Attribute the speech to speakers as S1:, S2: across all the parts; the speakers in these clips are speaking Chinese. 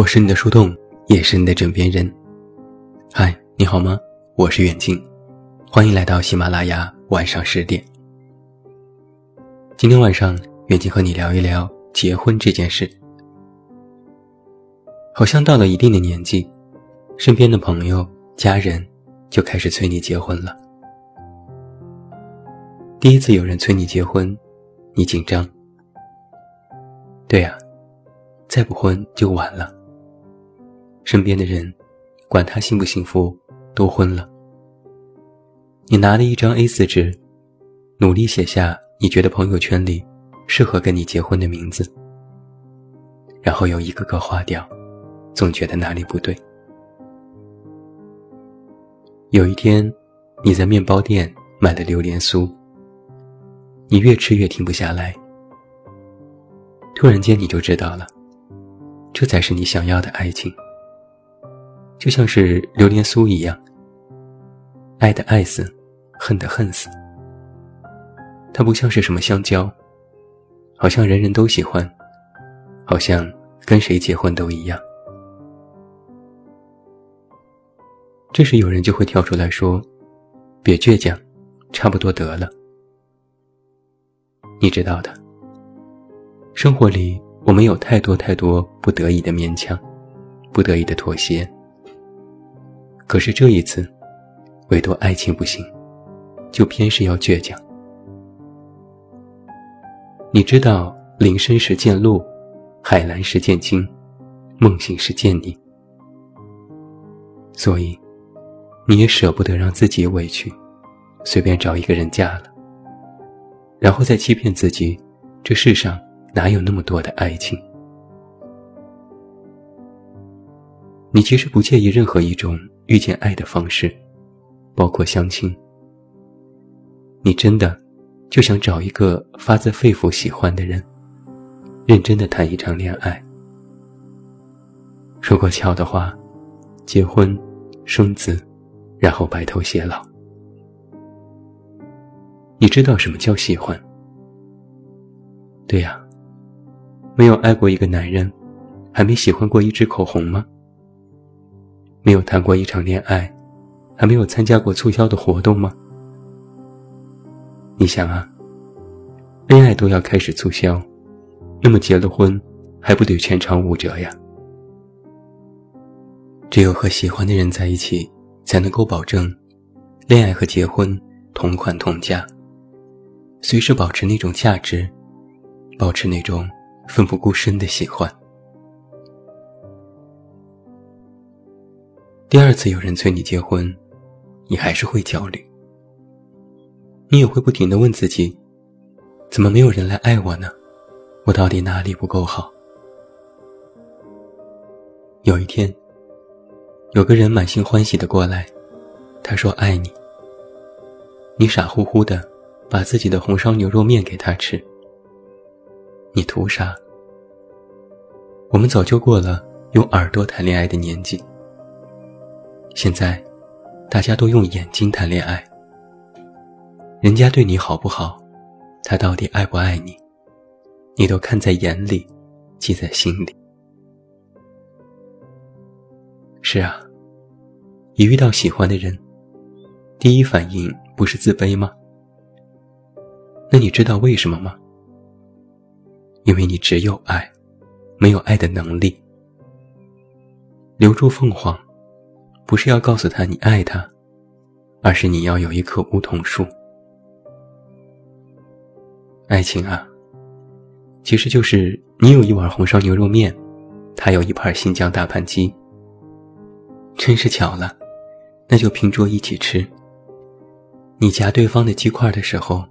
S1: 我是你的树洞，也是你的枕边人。嗨，你好吗？我是远近，欢迎来到喜马拉雅晚上十点。今天晚上，远近和你聊一聊结婚这件事。好像到了一定的年纪，身边的朋友、家人就开始催你结婚了。第一次有人催你结婚，你紧张。对呀，再不婚就晚了。身边的人，管他幸不幸福，都婚了。你拿了一张 A4 纸，努力写下你觉得朋友圈里适合跟你结婚的名字，然后又一个个划掉，总觉得哪里不对。有一天，你在面包店买了榴莲酥，你越吃越停不下来。突然间，你就知道了，这才是你想要的爱情。就像是榴莲酥一样，爱的爱死，恨的恨死。它不像是什么香蕉，好像人人都喜欢，好像跟谁结婚都一样。这时有人就会跳出来说：“别倔强，差不多得了。”你知道的。生活里，我们有太多太多不得已的勉强，不得已的妥协。可是这一次，唯独爱情不行，就偏是要倔强。你知道“林深时见鹿，海蓝时见鲸，梦醒时见你”，所以，你也舍不得让自己委屈，随便找一个人嫁了，然后再欺骗自己，这世上。哪有那么多的爱情？你其实不介意任何一种遇见爱的方式，包括相亲。你真的就想找一个发自肺腑喜欢的人，认真的谈一场恋爱。如果巧的话，结婚、生子，然后白头偕老。你知道什么叫喜欢？对呀。没有爱过一个男人，还没喜欢过一支口红吗？没有谈过一场恋爱，还没有参加过促销的活动吗？你想啊，恋爱都要开始促销，那么结了婚，还不得全场五折呀？只有和喜欢的人在一起，才能够保证，恋爱和结婚同款同价，随时保持那种价值，保持那种。奋不顾身的喜欢。第二次有人催你结婚，你还是会焦虑。你也会不停的问自己：怎么没有人来爱我呢？我到底哪里不够好？有一天，有个人满心欢喜的过来，他说爱你。你傻乎乎的把自己的红烧牛肉面给他吃。你图啥？我们早就过了用耳朵谈恋爱的年纪。现在，大家都用眼睛谈恋爱。人家对你好不好，他到底爱不爱你，你都看在眼里，记在心里。是啊，一遇到喜欢的人，第一反应不是自卑吗？那你知道为什么吗？因为你只有爱，没有爱的能力。留住凤凰，不是要告诉他你爱他，而是你要有一棵梧桐树。爱情啊，其实就是你有一碗红烧牛肉面，他有一盘新疆大盘鸡。真是巧了，那就拼桌一起吃。你夹对方的鸡块的时候，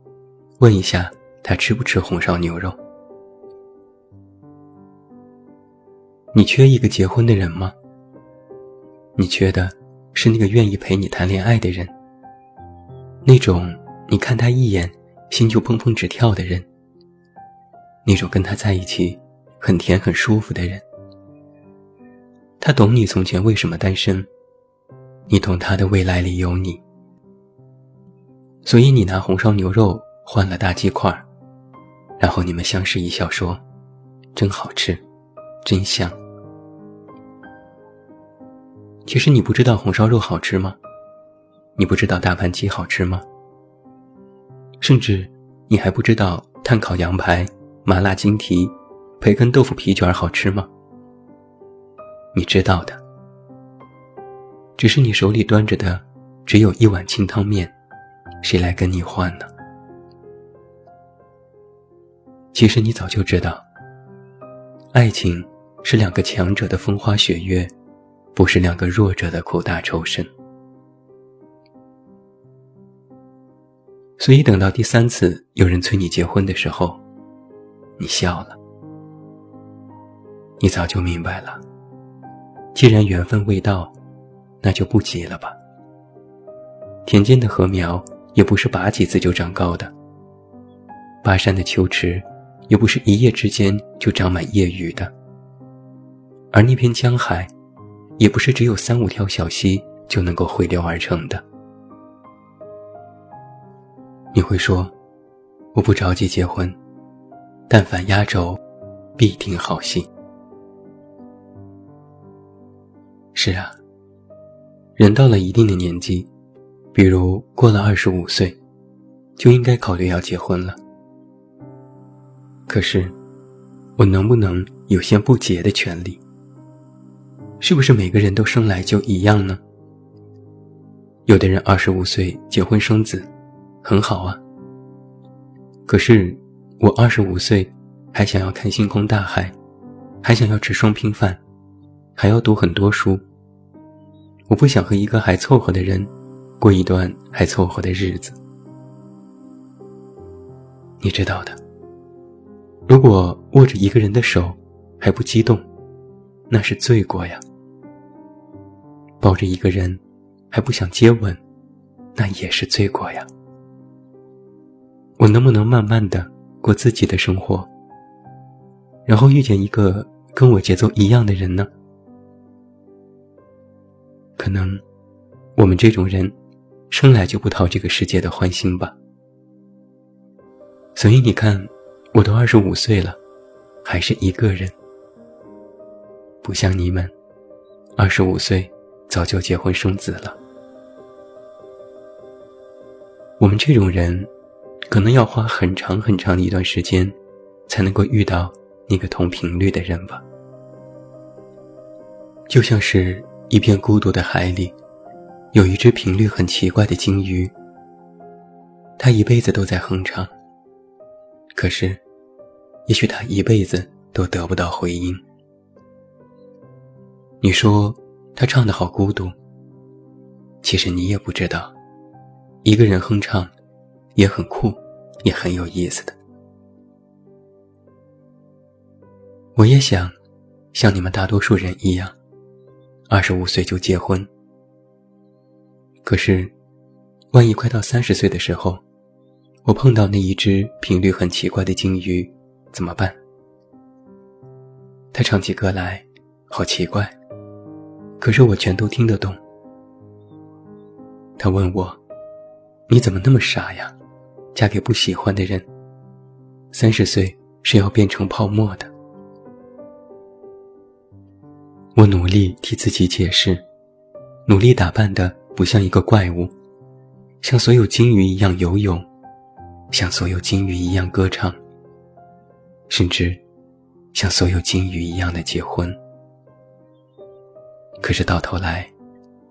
S1: 问一下他吃不吃红烧牛肉。你缺一个结婚的人吗？你缺的是那个愿意陪你谈恋爱的人，那种你看他一眼心就砰砰直跳的人，那种跟他在一起很甜很舒服的人。他懂你从前为什么单身，你懂他的未来里有你，所以你拿红烧牛肉换了大鸡块，然后你们相视一笑说：“真好吃。”真香。其实你不知道红烧肉好吃吗？你不知道大盘鸡好吃吗？甚至你还不知道炭烤羊排、麻辣金蹄、培根豆腐皮卷好吃吗？你知道的，只是你手里端着的只有一碗清汤面，谁来跟你换呢？其实你早就知道，爱情是两个强者的风花雪月，不是两个弱者的苦大仇深。所以，等到第三次有人催你结婚的时候，你笑了。你早就明白了，既然缘分未到，那就不急了吧。田间的禾苗也不是拔几次就长高的，巴山的秋池也不是一夜之间就长满叶雨的，而那片江海，也不是只有三五条小溪就能够汇流而成的。你会说：“我不着急结婚，但凡压轴，必定好戏。”是啊，人到了一定的年纪，比如过了二十五岁，就应该考虑要结婚了。可是，我能不能有先不结的权利？是不是每个人都生来就一样呢？有的人二十五岁结婚生子。很好啊。可是，我二十五岁，还想要看星空大海，还想要吃双拼饭，还要读很多书。我不想和一个还凑合的人，过一段还凑合的日子。你知道的。如果握着一个人的手还不激动，那是罪过呀。抱着一个人还不想接吻，那也是罪过呀。我能不能慢慢的过自己的生活，然后遇见一个跟我节奏一样的人呢？可能，我们这种人，生来就不讨这个世界的欢心吧。所以你看，我都二十五岁了，还是一个人，不像你们，二十五岁早就结婚生子了。我们这种人。可能要花很长很长的一段时间，才能够遇到那个同频率的人吧。就像是一片孤独的海里，有一只频率很奇怪的鲸鱼，它一辈子都在哼唱。可是，也许它一辈子都得不到回音。你说他唱的好孤独，其实你也不知道，一个人哼唱。也很酷，也很有意思的。我也想像你们大多数人一样，二十五岁就结婚。可是，万一快到三十岁的时候，我碰到那一只频率很奇怪的鲸鱼，怎么办？他唱起歌来，好奇怪，可是我全都听得懂。他问我：“你怎么那么傻呀？”嫁给不喜欢的人，三十岁是要变成泡沫的。我努力替自己解释，努力打扮的不像一个怪物，像所有鲸鱼一样游泳，像所有鲸鱼一样歌唱，甚至像所有鲸鱼一样的结婚。可是到头来，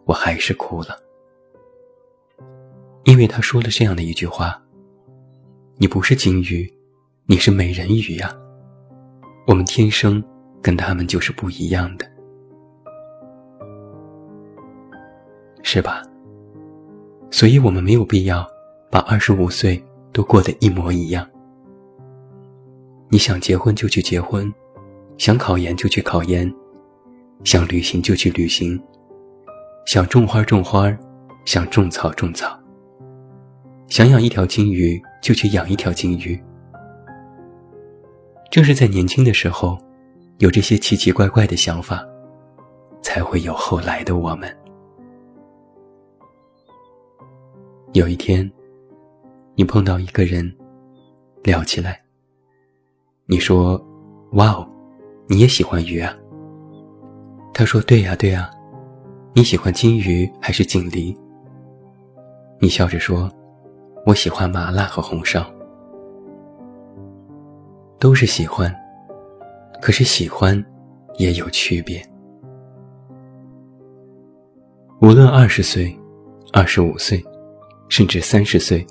S1: 我还是哭了，因为他说了这样的一句话。你不是鲸鱼，你是美人鱼呀。我们天生跟他们就是不一样的，是吧？所以我们没有必要把二十五岁都过得一模一样。你想结婚就去结婚，想考研就去考研，想旅行就去旅行，想种花种花，想种草种草，想养一条金鱼。就去养一条金鱼。正是在年轻的时候，有这些奇奇怪怪的想法，才会有后来的我们。有一天，你碰到一个人，聊起来，你说：“哇哦，你也喜欢鱼啊？”他说：“对呀，对呀，你喜欢金鱼还是锦鲤？你笑着说：“我喜欢麻辣和红烧。”都是喜欢，可是喜欢也有区别。无论二十岁、二十五岁，甚至三十岁、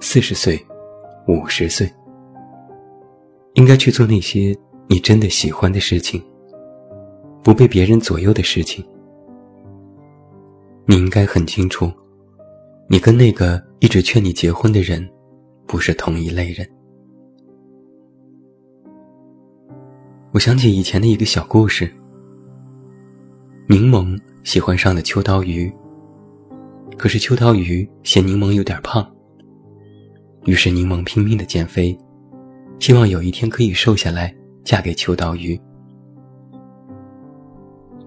S1: 四十岁、五十岁，应该去做那些你真的喜欢的事情，不被别人左右的事情。你应该很清楚，你跟那个一直劝你结婚的人，不是同一类人。我想起以前的一个小故事：柠檬喜欢上了秋刀鱼，可是秋刀鱼嫌柠檬有点胖，于是柠檬拼命的减肥，希望有一天可以瘦下来，嫁给秋刀鱼。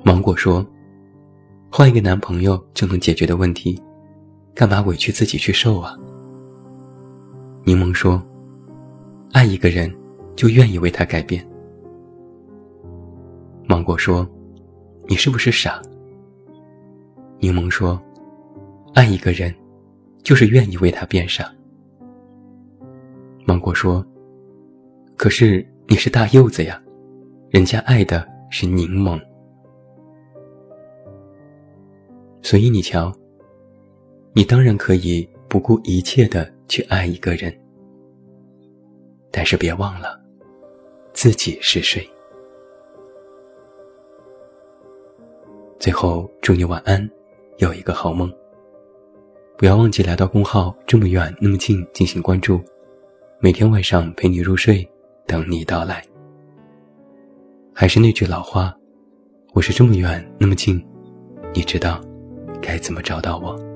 S1: 芒果说。换一个男朋友就能解决的问题，干嘛委屈自己去受啊？柠檬说：“爱一个人，就愿意为他改变。”芒果说：“你是不是傻？”柠檬说：“爱一个人，就是愿意为他变傻。”芒果说：“可是你是大柚子呀，人家爱的是柠檬。”所以你瞧，你当然可以不顾一切的去爱一个人，但是别忘了自己是谁。最后祝你晚安，有一个好梦。不要忘记来到公号“这么远那么近”进行关注，每天晚上陪你入睡，等你到来。还是那句老话，我是这么远那么近，你知道。该怎么找到我？